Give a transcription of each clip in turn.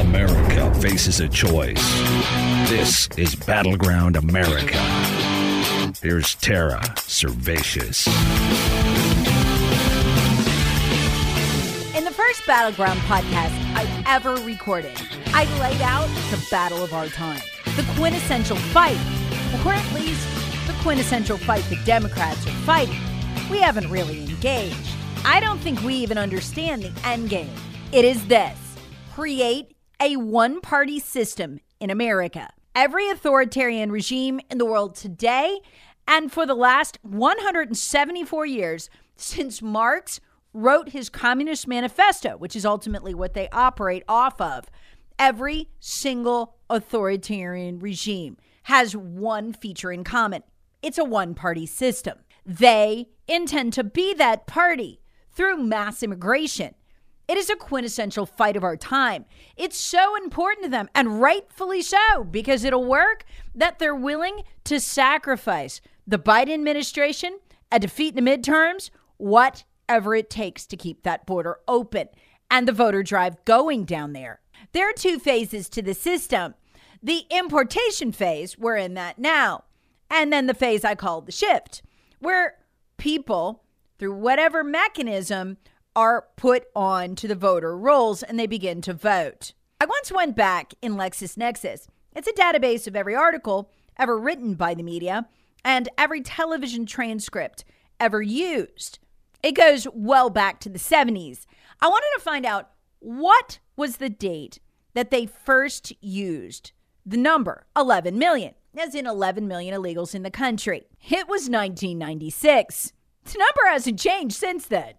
America faces a choice. This is Battleground America. Here's Tara Servatius. In the first Battleground podcast I've ever recorded, I laid out the battle of our time, the quintessential fight, or at least the quintessential fight the Democrats are fighting. We haven't really engaged. I don't think we even understand the end game. It is this create a one party system in America. Every authoritarian regime in the world today and for the last 174 years since Marx wrote his Communist Manifesto, which is ultimately what they operate off of, every single authoritarian regime has one feature in common it's a one party system. They intend to be that party through mass immigration. It is a quintessential fight of our time. It's so important to them, and rightfully so, because it'll work that they're willing to sacrifice the Biden administration, a defeat in the midterms, whatever it takes to keep that border open and the voter drive going down there. There are two phases to the system the importation phase, we're in that now, and then the phase I call the shift, where people, through whatever mechanism, are put on to the voter rolls and they begin to vote. I once went back in LexisNexis. It's a database of every article ever written by the media and every television transcript ever used. It goes well back to the 70s. I wanted to find out what was the date that they first used the number 11 million, as in 11 million illegals in the country. It was 1996. The number hasn't changed since then.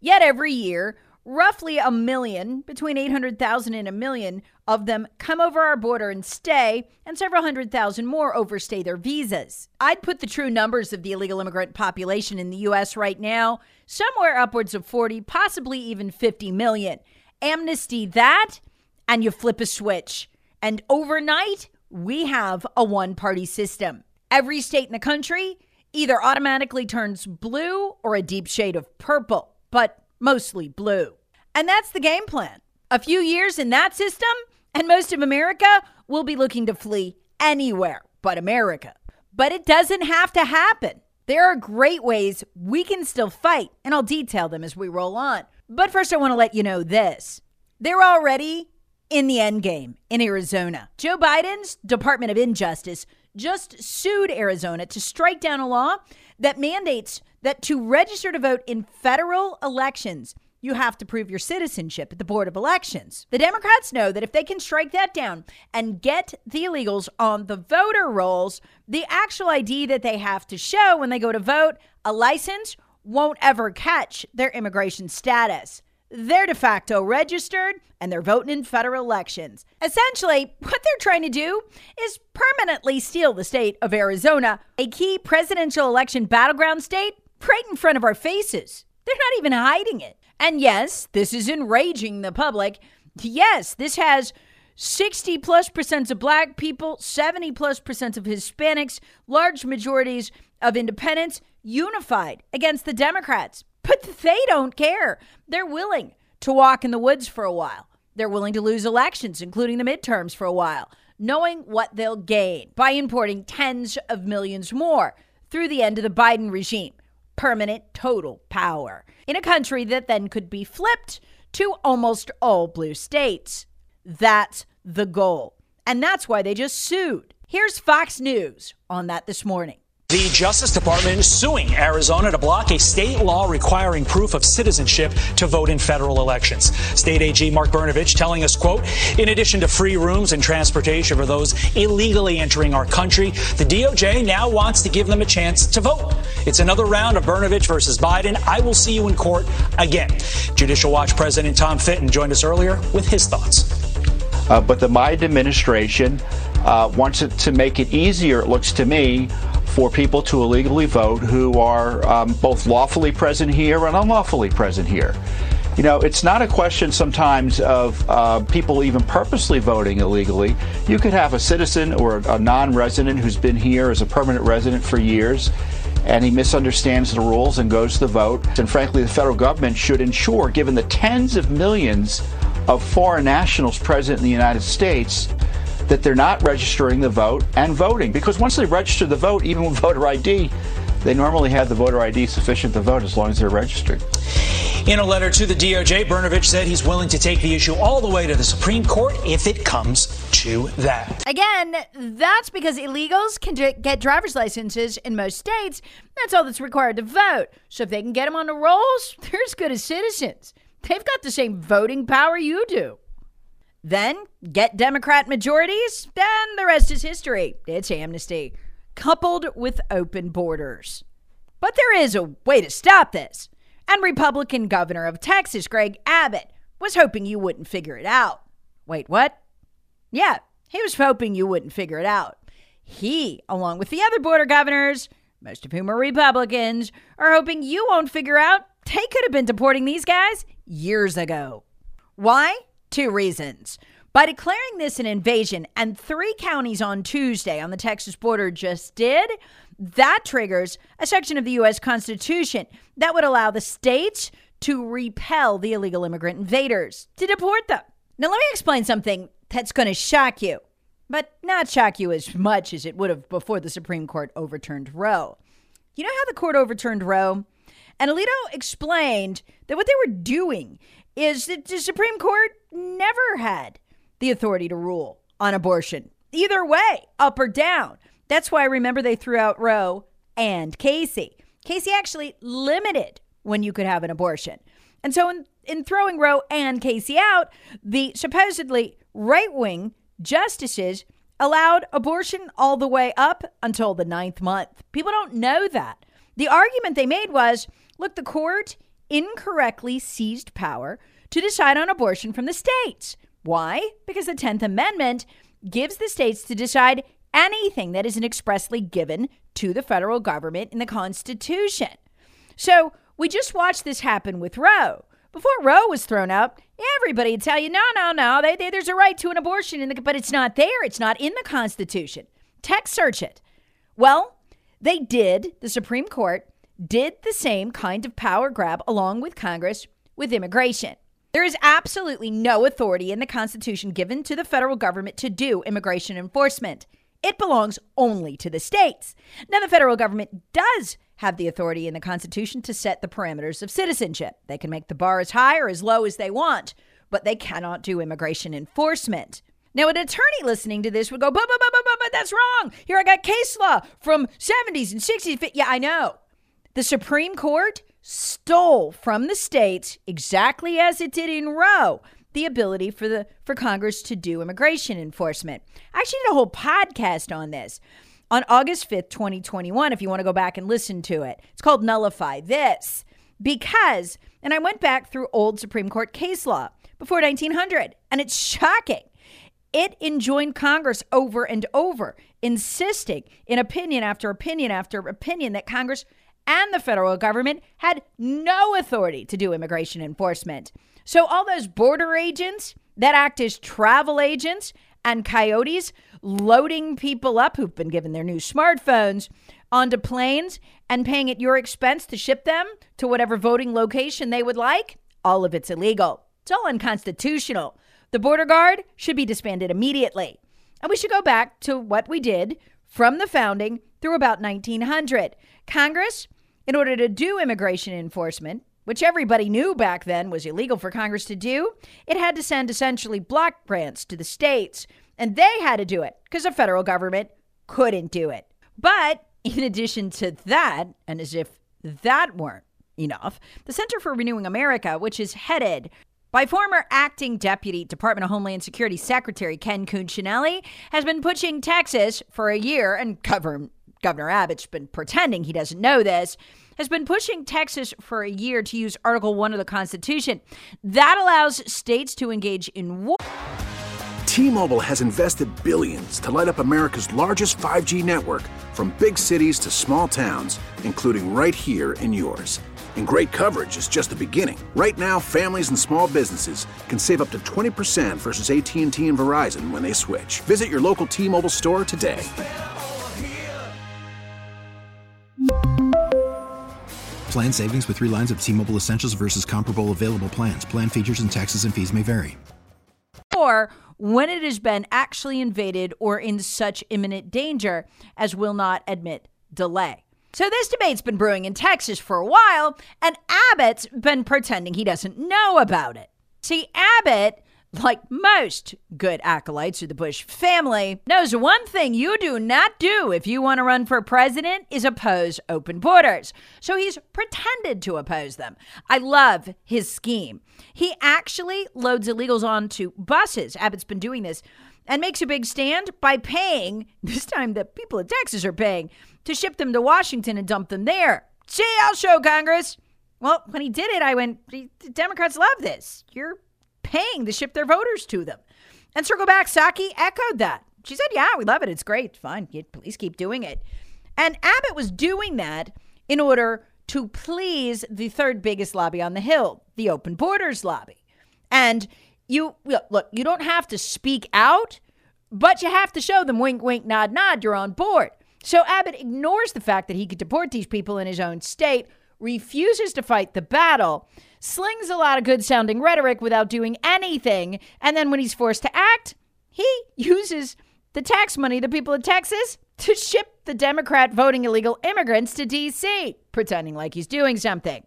Yet every year, roughly a million, between 800,000 and a million of them come over our border and stay, and several hundred thousand more overstay their visas. I'd put the true numbers of the illegal immigrant population in the U.S. right now somewhere upwards of 40, possibly even 50 million. Amnesty that, and you flip a switch. And overnight, we have a one party system. Every state in the country either automatically turns blue or a deep shade of purple but mostly blue. And that's the game plan. A few years in that system, and most of America will be looking to flee anywhere but America. But it doesn't have to happen. There are great ways we can still fight, and I'll detail them as we roll on. But first, I want to let you know this. They're already in the end game in Arizona. Joe Biden's Department of Injustice just sued Arizona to strike down a law that mandates that to register to vote in federal elections, you have to prove your citizenship at the Board of Elections. The Democrats know that if they can strike that down and get the illegals on the voter rolls, the actual ID that they have to show when they go to vote, a license, won't ever catch their immigration status. They're de facto registered and they're voting in federal elections. Essentially, what they're trying to do is permanently steal the state of Arizona, a key presidential election battleground state right in front of our faces. They're not even hiding it. And yes, this is enraging the public. Yes, this has 60 plus percent of black people, 70 plus percent of Hispanics, large majorities of independents unified against the Democrats. But they don't care. They're willing to walk in the woods for a while. They're willing to lose elections, including the midterms, for a while, knowing what they'll gain by importing tens of millions more through the end of the Biden regime permanent total power in a country that then could be flipped to almost all blue states. That's the goal. And that's why they just sued. Here's Fox News on that this morning. The Justice Department is suing Arizona to block a state law requiring proof of citizenship to vote in federal elections. State AG Mark Brnovich telling us, quote, in addition to free rooms and transportation for those illegally entering our country, the DOJ now wants to give them a chance to vote. It's another round of Brnovich versus Biden. I will see you in court again. Judicial Watch President Tom Fitton joined us earlier with his thoughts. Uh, but the Biden administration uh, wants it to make it easier, it looks to me, for people to illegally vote who are um, both lawfully present here and unlawfully present here. You know, it's not a question sometimes of uh, people even purposely voting illegally. You could have a citizen or a non resident who's been here as a permanent resident for years and he misunderstands the rules and goes to vote. And frankly, the federal government should ensure, given the tens of millions of foreign nationals present in the United States, that they're not registering the vote and voting. Because once they register the vote, even with voter ID, they normally have the voter ID sufficient to vote as long as they're registered. In a letter to the DOJ, Brnovich said he's willing to take the issue all the way to the Supreme Court if it comes to that. Again, that's because illegals can get driver's licenses in most states. That's all that's required to vote. So if they can get them on the rolls, they're as good as citizens. They've got the same voting power you do. Then get Democrat majorities, then the rest is history. It's amnesty, coupled with open borders. But there is a way to stop this. And Republican governor of Texas, Greg Abbott, was hoping you wouldn't figure it out. Wait, what? Yeah, he was hoping you wouldn't figure it out. He, along with the other border governors, most of whom are Republicans, are hoping you won't figure out they could have been deporting these guys years ago. Why? Two reasons. By declaring this an invasion, and three counties on Tuesday on the Texas border just did, that triggers a section of the U.S. Constitution that would allow the states to repel the illegal immigrant invaders, to deport them. Now, let me explain something that's going to shock you, but not shock you as much as it would have before the Supreme Court overturned Roe. You know how the court overturned Roe? And Alito explained that what they were doing is that the Supreme Court never had the authority to rule on abortion, either way, up or down. That's why I remember they threw out Roe and Casey. Casey actually limited when you could have an abortion. And so, in, in throwing Roe and Casey out, the supposedly right wing justices allowed abortion all the way up until the ninth month. People don't know that. The argument they made was look, the court incorrectly seized power to decide on abortion from the states. Why? Because the 10th Amendment gives the states to decide anything that isn't expressly given to the federal government in the Constitution. So we just watched this happen with Roe. Before Roe was thrown out, everybody would tell you, no, no, no, they, they, there's a right to an abortion, the, but it's not there. It's not in the Constitution. Text search it. Well, they did. The Supreme Court did the same kind of power grab along with Congress with immigration. There is absolutely no authority in the Constitution given to the federal government to do immigration enforcement. It belongs only to the states. Now, the federal government does have the authority in the Constitution to set the parameters of citizenship. They can make the bar as high or as low as they want, but they cannot do immigration enforcement. Now, an attorney listening to this would go, but, but, but, but, but, that's wrong. Here I got case law from 70s and 60s. Yeah, I know. The Supreme Court stole from the states, exactly as it did in Roe, the ability for the for Congress to do immigration enforcement. I actually did a whole podcast on this on August 5th, 2021, if you want to go back and listen to it. It's called Nullify This. Because, and I went back through old Supreme Court case law before 1900, and it's shocking. It enjoined Congress over and over, insisting in opinion after opinion after opinion that Congress and the federal government had no authority to do immigration enforcement. So, all those border agents that act as travel agents and coyotes loading people up who've been given their new smartphones onto planes and paying at your expense to ship them to whatever voting location they would like, all of it's illegal. It's all unconstitutional. The border guard should be disbanded immediately. And we should go back to what we did from the founding through about 1900. Congress in order to do immigration enforcement, which everybody knew back then was illegal for Congress to do, it had to send essentially block grants to the states. And they had to do it because the federal government couldn't do it. But in addition to that, and as if that weren't enough, the Center for Renewing America, which is headed by former acting deputy Department of Homeland Security Secretary Ken Cuccinelli, has been pushing Texas for a year, and Governor, Governor Abbott's been pretending he doesn't know this, has been pushing Texas for a year to use Article 1 of the Constitution. That allows states to engage in war. T-Mobile has invested billions to light up America's largest 5G network from big cities to small towns, including right here in yours. And great coverage is just the beginning. Right now, families and small businesses can save up to 20% versus AT&T and Verizon when they switch. Visit your local T-Mobile store today. Plan savings with three lines of T-Mobile Essentials versus comparable available plans. Plan features and taxes and fees may vary. Or when it has been actually invaded or in such imminent danger as will not admit delay. So this debate's been brewing in Texas for a while, and Abbott's been pretending he doesn't know about it. See, Abbott, like most good acolytes of the Bush family, knows one thing you do not do if you want to run for president is oppose open borders. So he's pretended to oppose them. I love his scheme. He actually loads illegals onto buses. Abbott's been doing this and makes a big stand by paying, this time the people of Texas are paying, to ship them to Washington and dump them there. See, I'll show Congress. Well, when he did it, I went, Democrats love this. You're paying to ship their voters to them. And Circle Back Psaki echoed that. She said, Yeah, we love it. It's great. Fine. Please keep doing it. And Abbott was doing that in order to please the third biggest lobby on the Hill, the open borders lobby. And you look, you don't have to speak out, but you have to show them wink, wink, nod, nod, you're on board. So Abbott ignores the fact that he could deport these people in his own state, refuses to fight the battle, slings a lot of good sounding rhetoric without doing anything, and then when he's forced to act, he uses the tax money the people of Texas to ship the Democrat voting illegal immigrants to D.C., pretending like he's doing something.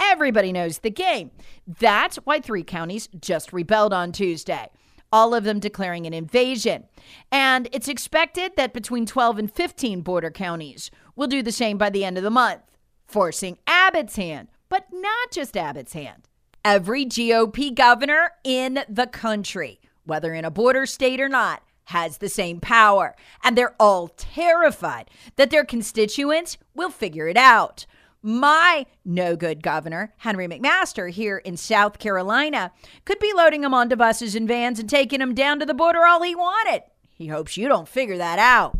Everybody knows the game. That's why three counties just rebelled on Tuesday all of them declaring an invasion. And it's expected that between 12 and 15 border counties will do the same by the end of the month, forcing Abbott's hand, but not just Abbott's hand. Every GOP governor in the country, whether in a border state or not, has the same power. And they're all terrified that their constituents will figure it out my no good governor, Henry McMaster, here in South Carolina, could be loading them onto buses and vans and taking them down to the border all he wanted. He hopes you don't figure that out.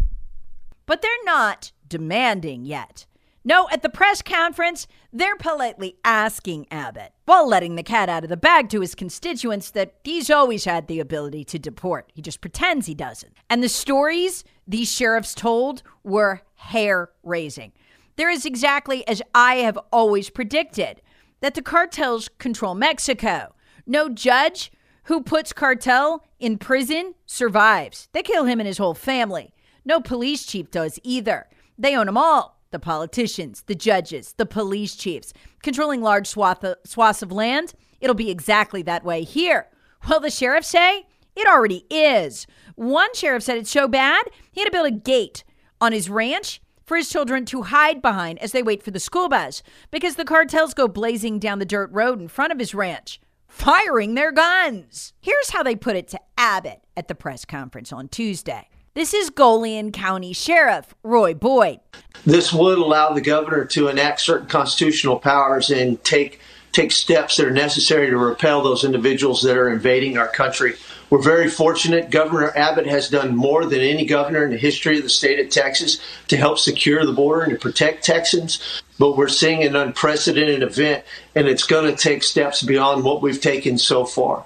But they're not demanding yet. No, at the press conference, they're politely asking Abbott, while letting the cat out of the bag to his constituents, that he's always had the ability to deport. He just pretends he doesn't. And the stories these sheriffs told were hair raising. There is exactly as I have always predicted that the cartels control Mexico. No judge who puts cartel in prison survives. They kill him and his whole family. No police chief does either. They own them all the politicians, the judges, the police chiefs, controlling large of, swaths of land. It'll be exactly that way here. Well, the sheriffs say it already is. One sheriff said it's so bad, he had to build a gate on his ranch for his children to hide behind as they wait for the school bus because the cartels go blazing down the dirt road in front of his ranch, firing their guns. Here's how they put it to Abbott at the press conference on Tuesday. This is Goliad County Sheriff Roy Boyd. This would allow the governor to enact certain constitutional powers and take take steps that are necessary to repel those individuals that are invading our country. We're very fortunate. Governor Abbott has done more than any governor in the history of the state of Texas to help secure the border and to protect Texans. But we're seeing an unprecedented event, and it's going to take steps beyond what we've taken so far.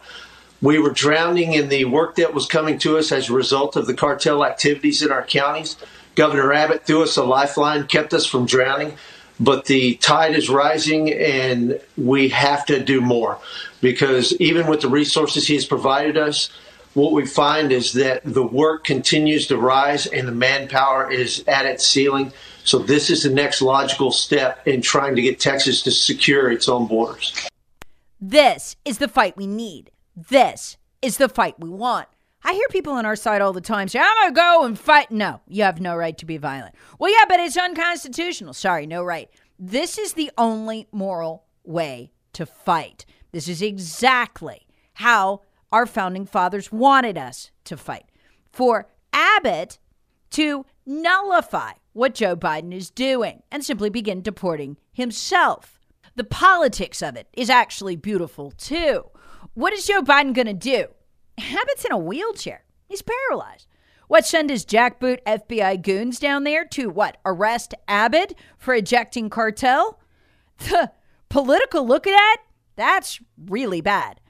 We were drowning in the work that was coming to us as a result of the cartel activities in our counties. Governor Abbott threw us a lifeline, kept us from drowning but the tide is rising and we have to do more because even with the resources he has provided us, what we find is that the work continues to rise and the manpower is at its ceiling. So this is the next logical step in trying to get Texas to secure its own borders. This is the fight we need. This is the fight we want. I hear people on our side all the time say, I'm going to go and fight. No, you have no right to be violent. Well, yeah, but it's unconstitutional. Sorry, no right. This is the only moral way to fight. This is exactly how our founding fathers wanted us to fight. For Abbott to nullify what Joe Biden is doing and simply begin deporting himself. The politics of it is actually beautiful too. What is Joe Biden going to do? Abbott's in a wheelchair. He's paralyzed. What, send his jackboot FBI goons down there to what? Arrest Abbott for ejecting cartel? The political look at that? That's really bad.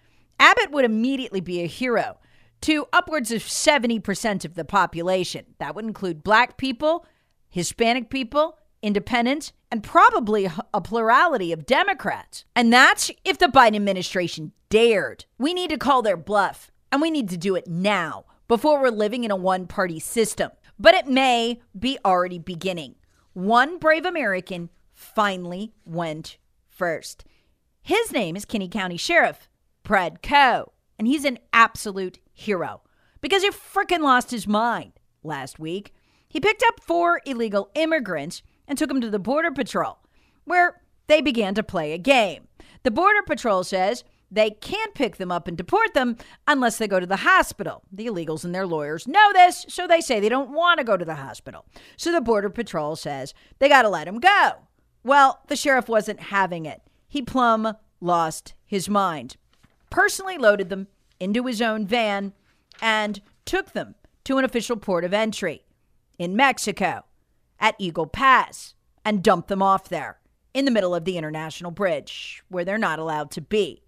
Abbott would immediately be a hero to upwards of 70% of the population. That would include black people, Hispanic people, independents, and probably a plurality of Democrats. And that's if the Biden administration dared. We need to call their bluff, and we need to do it now before we're living in a one party system. But it may be already beginning. One brave American finally went first. His name is Kinney County Sheriff Brad Coe, and he's an absolute hero because he freaking lost his mind last week. He picked up four illegal immigrants and took them to the Border Patrol, where they began to play a game. The Border Patrol says they can't pick them up and deport them unless they go to the hospital. The illegals and their lawyers know this, so they say they don't want to go to the hospital. So the Border Patrol says they got to let them go. Well, the sheriff wasn't having it. He plumb lost his mind. Personally loaded them into his own van and took them to an official port of entry in Mexico at Eagle Pass and dumped them off there in the middle of the international bridge where they're not allowed to be.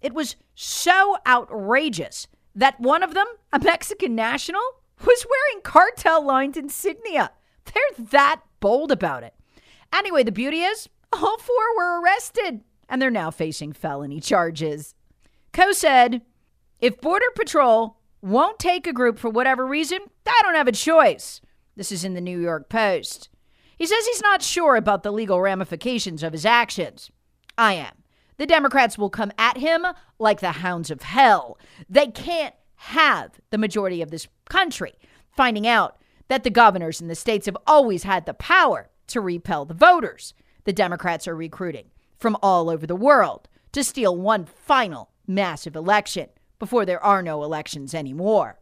It was so outrageous that one of them, a Mexican national, was wearing cartel lined insignia. They're that bold about it. Anyway, the beauty is all four were arrested and they're now facing felony charges. Coe said, if Border Patrol won't take a group for whatever reason, I don't have a choice. This is in the New York Post. He says he's not sure about the legal ramifications of his actions. I am. The Democrats will come at him like the hounds of hell. They can't have the majority of this country finding out that the governors in the states have always had the power to repel the voters. The Democrats are recruiting from all over the world to steal one final massive election before there are no elections anymore.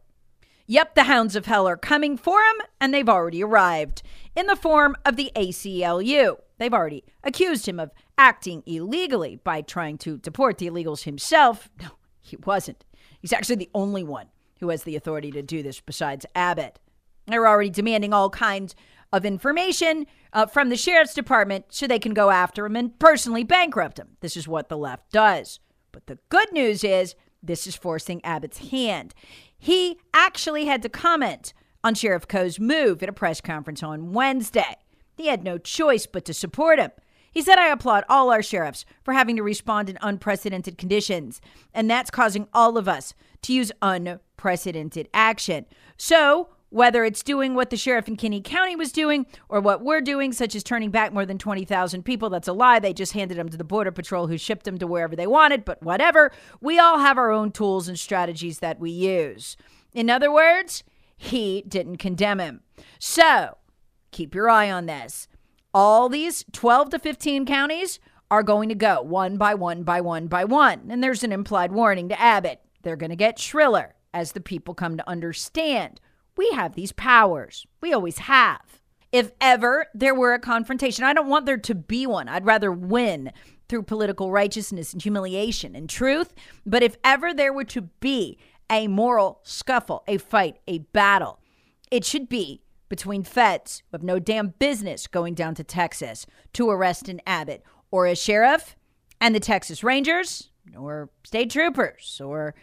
Yep, the hounds of hell are coming for him, and they've already arrived in the form of the ACLU. They've already accused him of acting illegally by trying to deport the illegals himself. No, he wasn't. He's actually the only one who has the authority to do this besides Abbott. They're already demanding all kinds of information uh, from the sheriff's department so they can go after him and personally bankrupt him. This is what the left does. But the good news is this is forcing Abbott's hand. He actually had to comment on Sheriff Coe's move at a press conference on Wednesday. He had no choice but to support him. He said, I applaud all our sheriffs for having to respond in unprecedented conditions, and that's causing all of us to use unprecedented action. So, whether it's doing what the sheriff in Kinney County was doing or what we're doing, such as turning back more than 20,000 people, that's a lie. They just handed them to the Border Patrol who shipped them to wherever they wanted, but whatever. We all have our own tools and strategies that we use. In other words, he didn't condemn him. So, keep your eye on this. All these 12 to 15 counties are going to go one by one by one by one. And there's an implied warning to Abbott. They're going to get shriller as the people come to understand we have these powers. We always have. If ever there were a confrontation, I don't want there to be one. I'd rather win through political righteousness and humiliation and truth. But if ever there were to be a moral scuffle, a fight, a battle, it should be between feds who have no damn business going down to Texas to arrest an Abbott or a sheriff and the Texas Rangers or state troopers or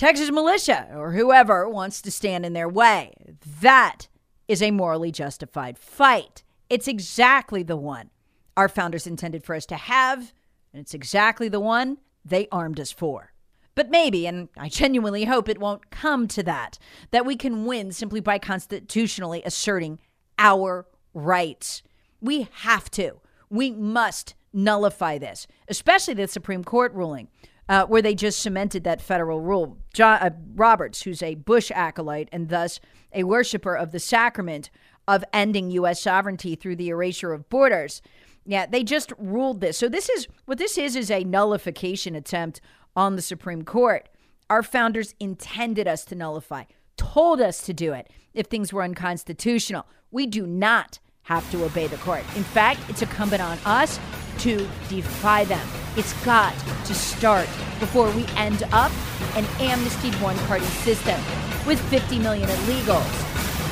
Texas militia or whoever wants to stand in their way. That is a morally justified fight. It's exactly the one our founders intended for us to have, and it's exactly the one they armed us for. But maybe, and I genuinely hope it won't come to that, that we can win simply by constitutionally asserting our rights. We have to. We must nullify this, especially the Supreme Court ruling. Uh, where they just cemented that federal rule. John uh, Roberts, who's a Bush acolyte and thus a worshiper of the sacrament of ending U.S. sovereignty through the erasure of borders, yeah, they just ruled this. So this is what this is is a nullification attempt on the Supreme Court. Our founders intended us to nullify, told us to do it if things were unconstitutional. We do not have to obey the court. In fact, it's incumbent on us to defy them. It's got to start before we end up an amnestied one party system with 50 million illegals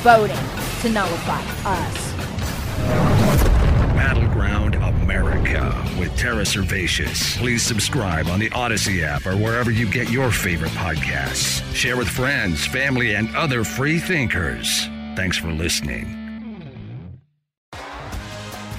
voting to nullify us. Battleground America with Tara Servatius. Please subscribe on the Audacy app or wherever you get your favorite podcasts. Share with friends, family, and other free thinkers. Thanks for listening.